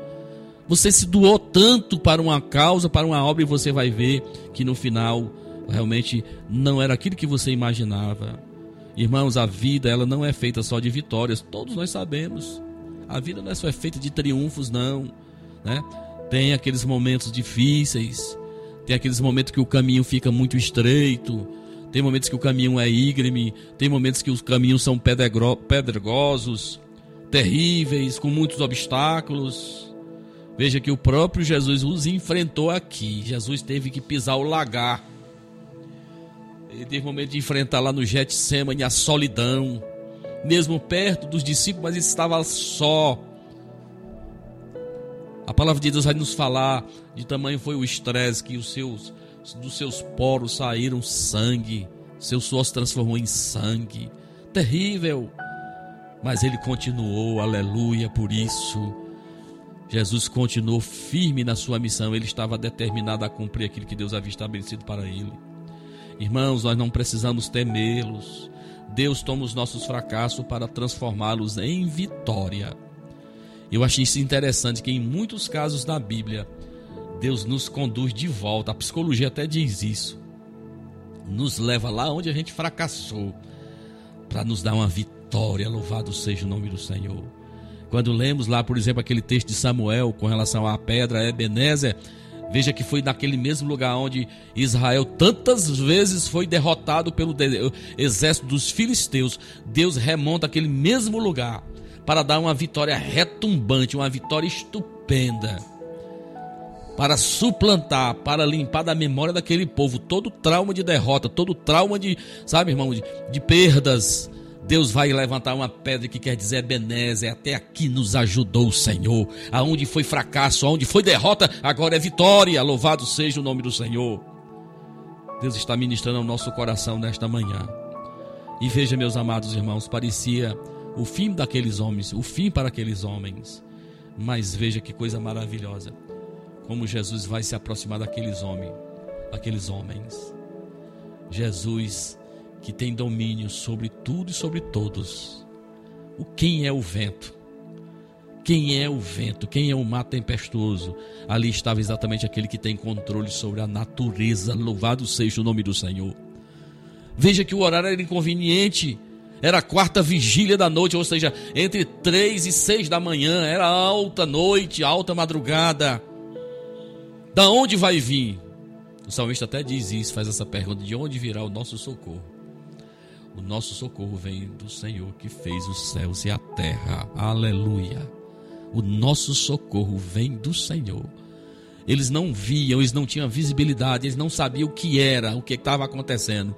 Speaker 4: você se doou tanto para uma causa, para uma obra, e você vai ver que no final realmente não era aquilo que você imaginava. Irmãos, a vida ela não é feita só de vitórias, todos nós sabemos. A vida não é só feita de triunfos, não. Né? Tem aqueles momentos difíceis, tem aqueles momentos que o caminho fica muito estreito, tem momentos que o caminho é íngreme, tem momentos que os caminhos são pedregosos, terríveis, com muitos obstáculos. Veja que o próprio Jesus os enfrentou aqui. Jesus teve que pisar o lagar. Ele teve momento de enfrentar lá no Getsemane a solidão, mesmo perto dos discípulos, mas estava só. A palavra de Deus vai nos falar de tamanho foi o estresse que os seus dos seus poros saíram sangue, seu suor se transformou em sangue. Terrível. Mas ele continuou, aleluia, por isso. Jesus continuou firme na sua missão, ele estava determinado a cumprir aquilo que Deus havia estabelecido para ele. Irmãos, nós não precisamos temê-los. Deus toma os nossos fracassos para transformá-los em vitória. Eu achei isso interessante que em muitos casos da Bíblia, Deus nos conduz de volta. A psicologia até diz isso. Nos leva lá onde a gente fracassou para nos dar uma vitória. Louvado seja o nome do Senhor. Quando lemos lá, por exemplo, aquele texto de Samuel com relação à pedra Ebenezer, veja que foi naquele mesmo lugar onde Israel tantas vezes foi derrotado pelo exército dos filisteus. Deus remonta aquele mesmo lugar para dar uma vitória retumbante, uma vitória estupenda para suplantar, para limpar da memória daquele povo todo trauma de derrota, todo trauma de, sabe, irmão, de, de perdas. Deus vai levantar uma pedra que quer dizer Ebenezer, até aqui nos ajudou o Senhor. Aonde foi fracasso, aonde foi derrota, agora é vitória. Louvado seja o nome do Senhor. Deus está ministrando ao nosso coração nesta manhã. E veja, meus amados irmãos, parecia o fim daqueles homens, o fim para aqueles homens. Mas veja que coisa maravilhosa como Jesus vai se aproximar daqueles homens, daqueles homens. Jesus que tem domínio sobre tudo e sobre todos. O quem é o vento? Quem é o vento? Quem é o mar tempestuoso? Ali estava exatamente aquele que tem controle sobre a natureza. Louvado seja o nome do Senhor. Veja que o horário era inconveniente. Era a quarta vigília da noite, ou seja, entre três e seis da manhã. Era alta noite, alta madrugada. Da onde vai vir? O salmista até diz isso, faz essa pergunta: de onde virá o nosso socorro? O nosso socorro vem do Senhor que fez os céus e a terra. Aleluia. O nosso socorro vem do Senhor. Eles não viam, eles não tinham visibilidade, eles não sabiam o que era, o que estava acontecendo.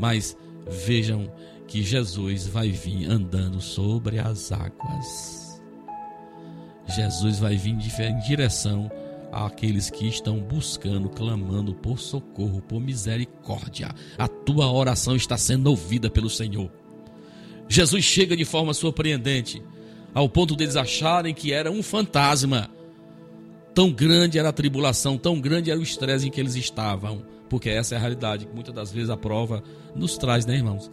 Speaker 4: Mas vejam que Jesus vai vir andando sobre as águas. Jesus vai vir em direção àqueles que estão buscando, clamando por socorro, por misericórdia. A tua oração está sendo ouvida pelo Senhor. Jesus chega de forma surpreendente, ao ponto deles acharem que era um fantasma. Tão grande era a tribulação, tão grande era o estresse em que eles estavam, porque essa é a realidade que muitas das vezes a prova nos traz, né, irmãos?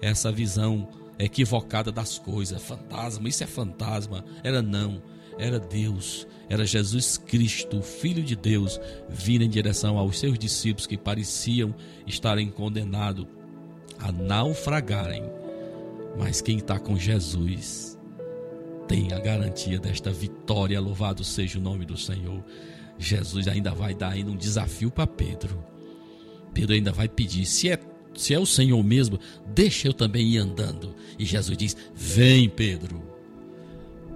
Speaker 4: Essa visão equivocada das coisas, fantasma, isso é fantasma. Era não, era Deus era Jesus Cristo, Filho de Deus, vindo em direção aos seus discípulos que pareciam estarem condenados a naufragarem. Mas quem está com Jesus tem a garantia desta vitória. Louvado seja o nome do Senhor. Jesus ainda vai dar ainda um desafio para Pedro. Pedro ainda vai pedir: se é, se é o Senhor mesmo, deixa eu também ir andando. E Jesus diz: Vem, Pedro.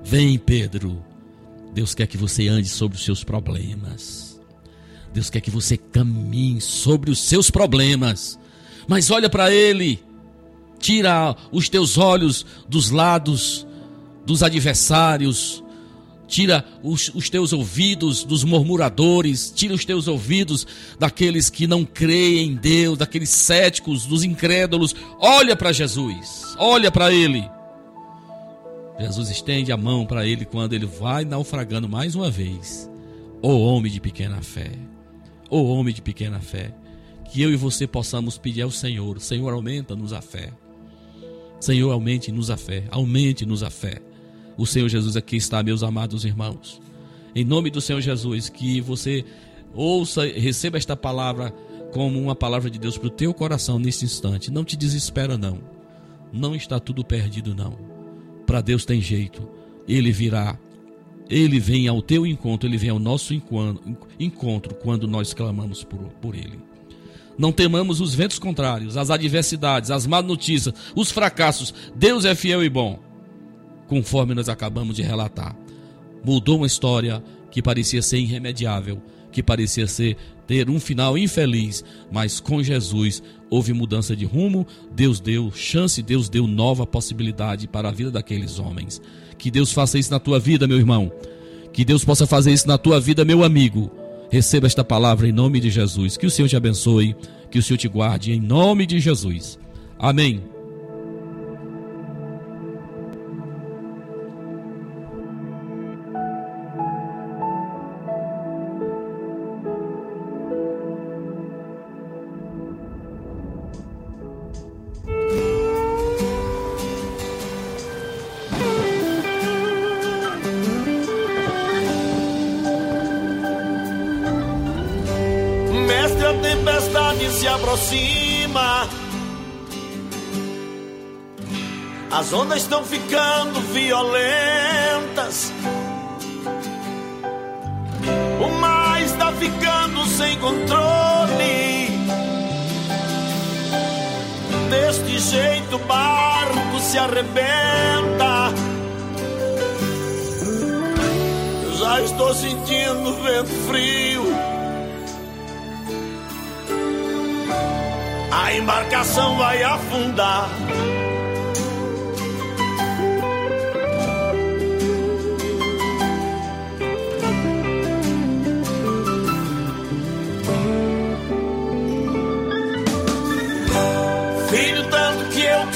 Speaker 4: Vem, Pedro. Deus quer que você ande sobre os seus problemas. Deus quer que você caminhe sobre os seus problemas. Mas olha para Ele. Tira os teus olhos dos lados dos adversários, tira os, os, teus ouvidos dos murmuradores, tira os teus ouvidos daqueles que não creem em Deus, daqueles céticos, dos incrédulos. Olha para Jesus, olha para Ele. Jesus estende a mão para ele quando ele vai naufragando mais uma vez. Ô oh, homem de pequena fé, ô oh, homem de pequena fé, que eu e você possamos pedir ao Senhor: Senhor, aumenta-nos a fé. Senhor, aumente-nos a fé, aumente-nos a fé. O Senhor Jesus aqui está, meus amados irmãos. Em nome do Senhor Jesus, que você ouça, receba esta palavra como uma palavra de Deus para o teu coração nesse instante. Não te desespera, não. Não está tudo perdido, não. Para Deus tem jeito. Ele virá. Ele vem ao teu encontro, ele vem ao nosso encontro quando nós clamamos por, por ele. Não temamos os ventos contrários, as adversidades, as más notícias, os fracassos. Deus é fiel e bom conforme nós acabamos de relatar. Mudou uma história que parecia ser irremediável, que parecia ser ter um final infeliz, mas com Jesus houve mudança de rumo, Deus deu chance, Deus deu nova possibilidade para a vida daqueles homens. Que Deus faça isso na tua vida, meu irmão. Que Deus possa fazer isso na tua vida, meu amigo. Receba esta palavra em nome de Jesus. Que o Senhor te abençoe, que o Senhor te guarde em nome de Jesus. Amém.
Speaker 8: Embarcação vai afundar.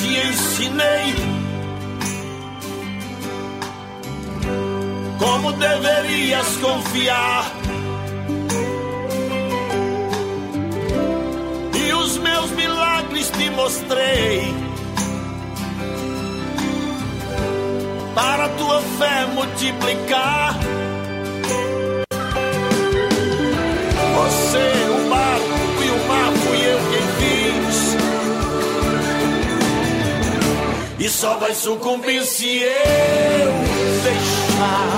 Speaker 8: ensinei como deverias confiar. Mostrei para tua fé multiplicar. Você, o barco e o mar fui eu quem e só vai sucumbir se eu deixar.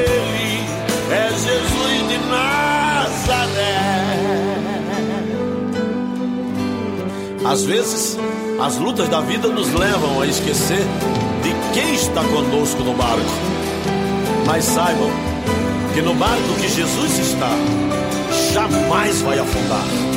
Speaker 8: Às vezes, as lutas da vida nos levam a esquecer de quem está conosco no barco. Mas saibam que no barco que Jesus está, jamais vai afundar.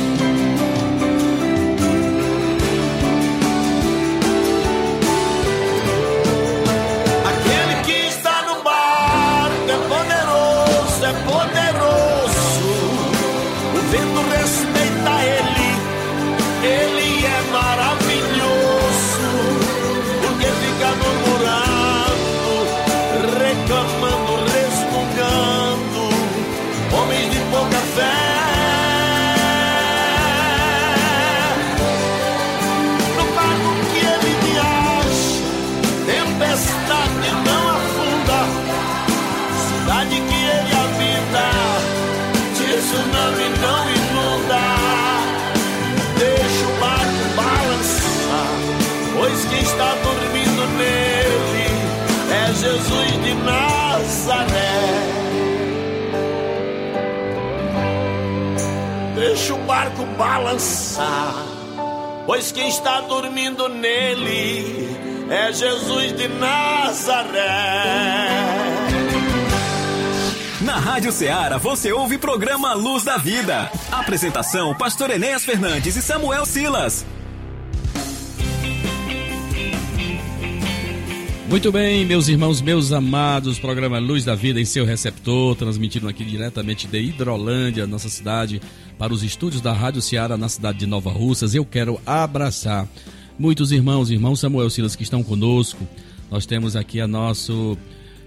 Speaker 8: Barco balançar, pois quem está dormindo nele é Jesus de Nazaré.
Speaker 2: Na Rádio Ceará você ouve programa Luz da Vida. Apresentação: Pastor Enéas Fernandes e Samuel Silas.
Speaker 4: Muito bem, meus irmãos, meus amados, programa Luz da Vida em seu receptor, transmitindo aqui diretamente de Hidrolândia, nossa cidade, para os estúdios da Rádio Ceará na cidade de Nova Russas. Eu quero abraçar muitos irmãos, irmão Samuel Silas que estão conosco. Nós temos aqui a nosso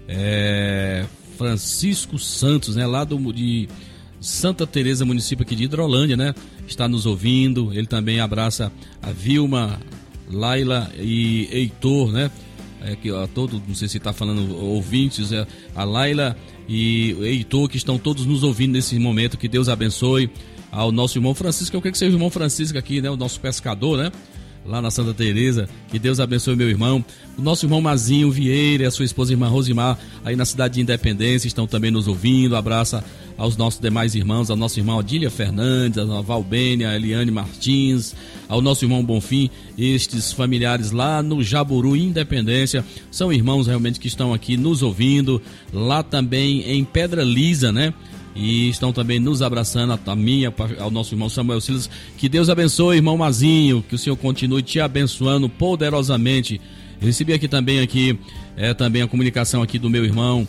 Speaker 4: é, Francisco Santos, né, lá do, de Santa Teresa, município aqui de Hidrolândia, né? Está nos ouvindo. Ele também abraça a Vilma, Laila e Heitor, né? É, que a todo, não sei se está falando ouvintes, é, a Laila e Heitor que estão todos nos ouvindo nesse momento. Que Deus abençoe ao nosso irmão Francisco. Eu creio que seja o irmão Francisco aqui, né? O nosso pescador, né? Lá na Santa Teresa. Que Deus abençoe meu irmão. O nosso irmão Mazinho Vieira e a sua esposa irmã Rosimar, aí na cidade de Independência, estão também nos ouvindo. Abraça aos nossos demais irmãos, ao nosso irmão Adília Fernandes, a Valbênia, a Eliane Martins, ao nosso irmão Bonfim, estes familiares lá no Jaburu Independência, são irmãos realmente que estão aqui nos ouvindo, lá também em Pedra Lisa, né? E estão também nos abraçando, a minha, ao nosso irmão Samuel Silas. Que Deus abençoe, irmão Mazinho, que o Senhor continue te abençoando poderosamente. Recebi aqui também aqui, é, também a comunicação aqui do meu irmão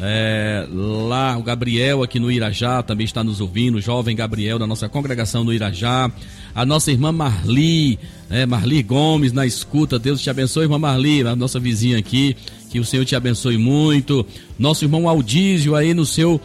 Speaker 4: é, lá, o Gabriel aqui no Irajá também está nos ouvindo, o jovem Gabriel da nossa congregação no Irajá. A nossa irmã Marli, é, Marli Gomes na escuta. Deus te abençoe, irmã Marli, a nossa vizinha aqui. Que o Senhor te abençoe muito. Nosso irmão Aldísio aí no seu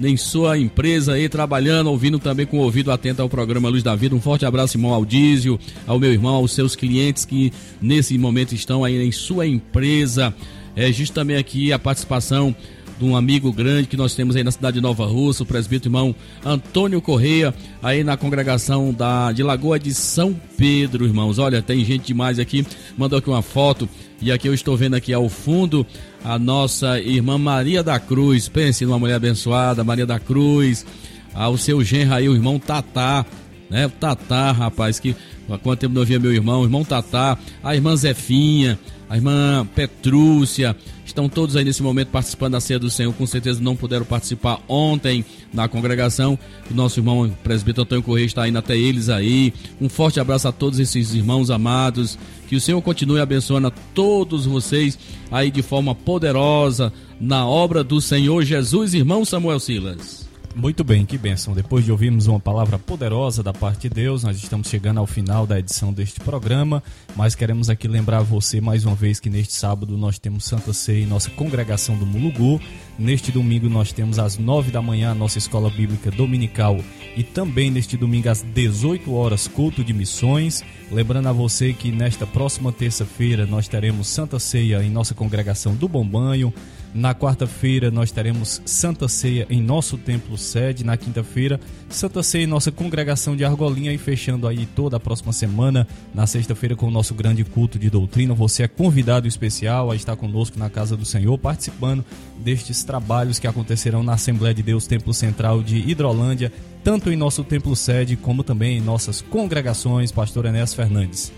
Speaker 4: em sua empresa aí, trabalhando, ouvindo também com o ouvido atento ao programa Luz da Vida. Um forte abraço, irmão Aldísio, ao meu irmão, aos seus clientes que nesse momento estão aí em sua empresa. É justo também aqui a participação de um amigo grande que nós temos aí na cidade de Nova Rússia, o presbítero irmão Antônio Correia, aí na congregação da, de Lagoa de São Pedro, irmãos. Olha, tem gente demais aqui, mandou aqui uma foto, e aqui eu estou vendo aqui ao fundo a nossa irmã Maria da Cruz. Pense numa mulher abençoada, Maria da Cruz, ao seu genro aí, o irmão Tatá, né? O Tatá, rapaz, que há quanto tempo não via meu irmão, o irmão Tatá, a irmã Zefinha, a irmã Petrúcia, estão todos aí nesse momento participando da ceia do Senhor. Com certeza não puderam participar ontem na congregação. O nosso irmão presbítero Antônio Correia está indo até eles aí. Um forte abraço a todos esses irmãos amados. Que o Senhor continue abençoando a todos vocês aí de forma poderosa na obra do Senhor Jesus, irmão Samuel Silas.
Speaker 5: Muito bem, que bênção. Depois de ouvirmos uma palavra poderosa da parte de Deus, nós estamos chegando ao final da edição deste programa, mas queremos aqui lembrar você mais uma vez que neste sábado nós temos Santa Ceia em nossa congregação do Mulugu. Neste domingo nós temos às nove da manhã a nossa escola bíblica dominical e também neste domingo às 18 horas culto de missões. Lembrando a você que nesta próxima terça-feira nós teremos Santa Ceia em nossa congregação do Bom Banho. Na quarta-feira nós teremos Santa Ceia em nosso templo sede. Na quinta-feira, Santa Ceia em nossa congregação de Argolinha e fechando aí toda a próxima semana, na sexta-feira, com o nosso grande culto de doutrina. Você é convidado especial a estar conosco na casa do Senhor, participando destes trabalhos que acontecerão na Assembleia de Deus Templo Central de Hidrolândia, tanto em nosso templo sede como também em nossas congregações. Pastor Enéas Fernandes.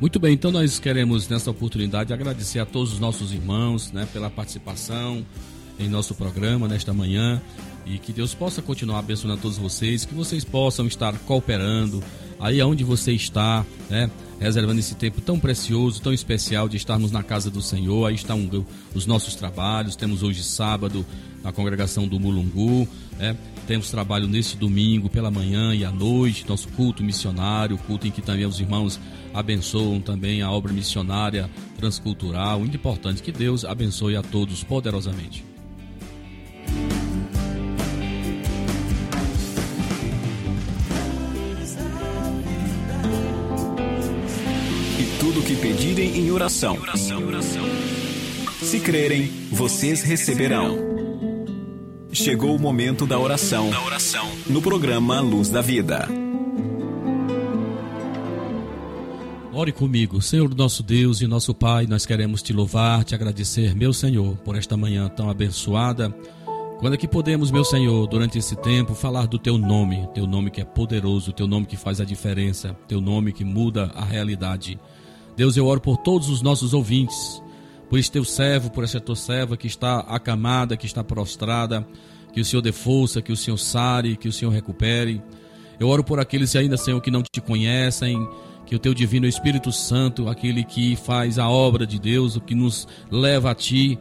Speaker 4: Muito bem, então nós queremos nessa oportunidade agradecer a todos os nossos irmãos, né, pela participação em nosso programa nesta manhã. E que Deus possa continuar abençoando a todos vocês, que vocês possam estar cooperando aí aonde você está, né, reservando esse tempo tão precioso, tão especial de estarmos na casa do Senhor. Aí estão os nossos trabalhos. Temos hoje sábado na congregação do Mulungu, né? Temos trabalho nesse domingo pela manhã e à noite, nosso culto missionário, culto em que também os irmãos abençoam também a obra missionária transcultural. Muito importante que Deus abençoe a todos poderosamente.
Speaker 2: Tudo que pedirem em oração. Se crerem, vocês receberão. Chegou o momento da oração. No programa Luz da Vida.
Speaker 4: Ore comigo, Senhor nosso Deus e nosso Pai, nós queremos te louvar, te agradecer, meu Senhor, por esta manhã tão abençoada. Quando é que podemos, meu Senhor, durante esse tempo, falar do teu nome, teu nome que é poderoso, teu nome que faz a diferença, teu nome que muda a realidade. Deus, eu oro por todos os nossos ouvintes, por este teu servo, por essa tua serva que está acamada, que está prostrada, que o Senhor dê força, que o Senhor sare, que o Senhor recupere. Eu oro por aqueles ainda, Senhor, que não te conhecem, que o teu divino Espírito Santo, aquele que faz a obra de Deus, o que nos leva a ti,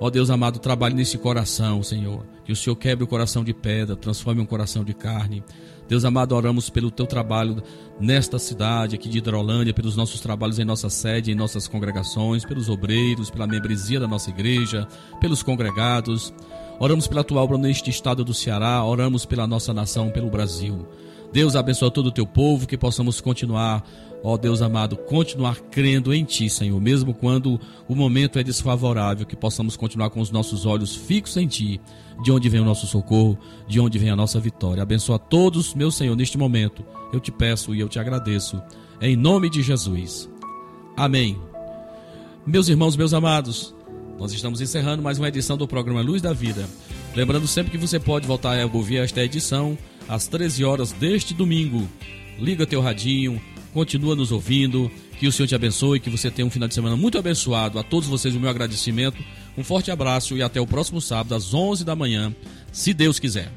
Speaker 4: ó Deus amado, trabalhe nesse coração, Senhor. Que o Senhor quebre o coração de pedra, transforme um coração de carne. Deus amado, oramos pelo teu trabalho nesta cidade aqui de Hidrolândia, pelos nossos trabalhos em nossa sede, em nossas congregações, pelos obreiros, pela membresia da nossa igreja, pelos congregados. Oramos pela tua obra neste estado do Ceará, oramos pela nossa nação, pelo Brasil. Deus abençoe todo o teu povo, que possamos continuar, ó Deus amado, continuar crendo em ti, Senhor, mesmo quando o momento é desfavorável, que possamos continuar com os nossos olhos fixos em ti, de onde vem o nosso socorro, de onde vem a nossa vitória. Abençoa todos, meu Senhor, neste momento. Eu te peço e eu te agradeço, em nome de Jesus. Amém. Meus irmãos, meus amados, nós estamos encerrando mais uma edição do programa Luz da Vida. Lembrando sempre que você pode voltar a ouvir esta edição às 13 horas deste domingo. Liga teu radinho, continua nos ouvindo, que o Senhor te abençoe, que você tenha um final de semana muito abençoado. A todos vocês o meu agradecimento, um forte abraço e até o próximo sábado às 11 da manhã, se Deus quiser.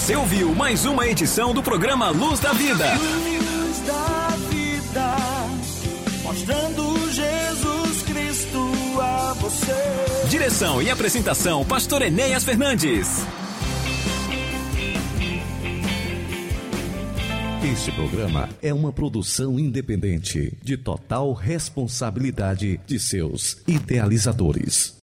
Speaker 2: Você ouviu mais uma edição do programa Luz da Vida.
Speaker 3: Luz da vida, mostrando Jesus Cristo a você.
Speaker 2: Direção e apresentação, Pastor Enéas Fernandes.
Speaker 1: Este programa é uma produção independente, de total responsabilidade de seus idealizadores.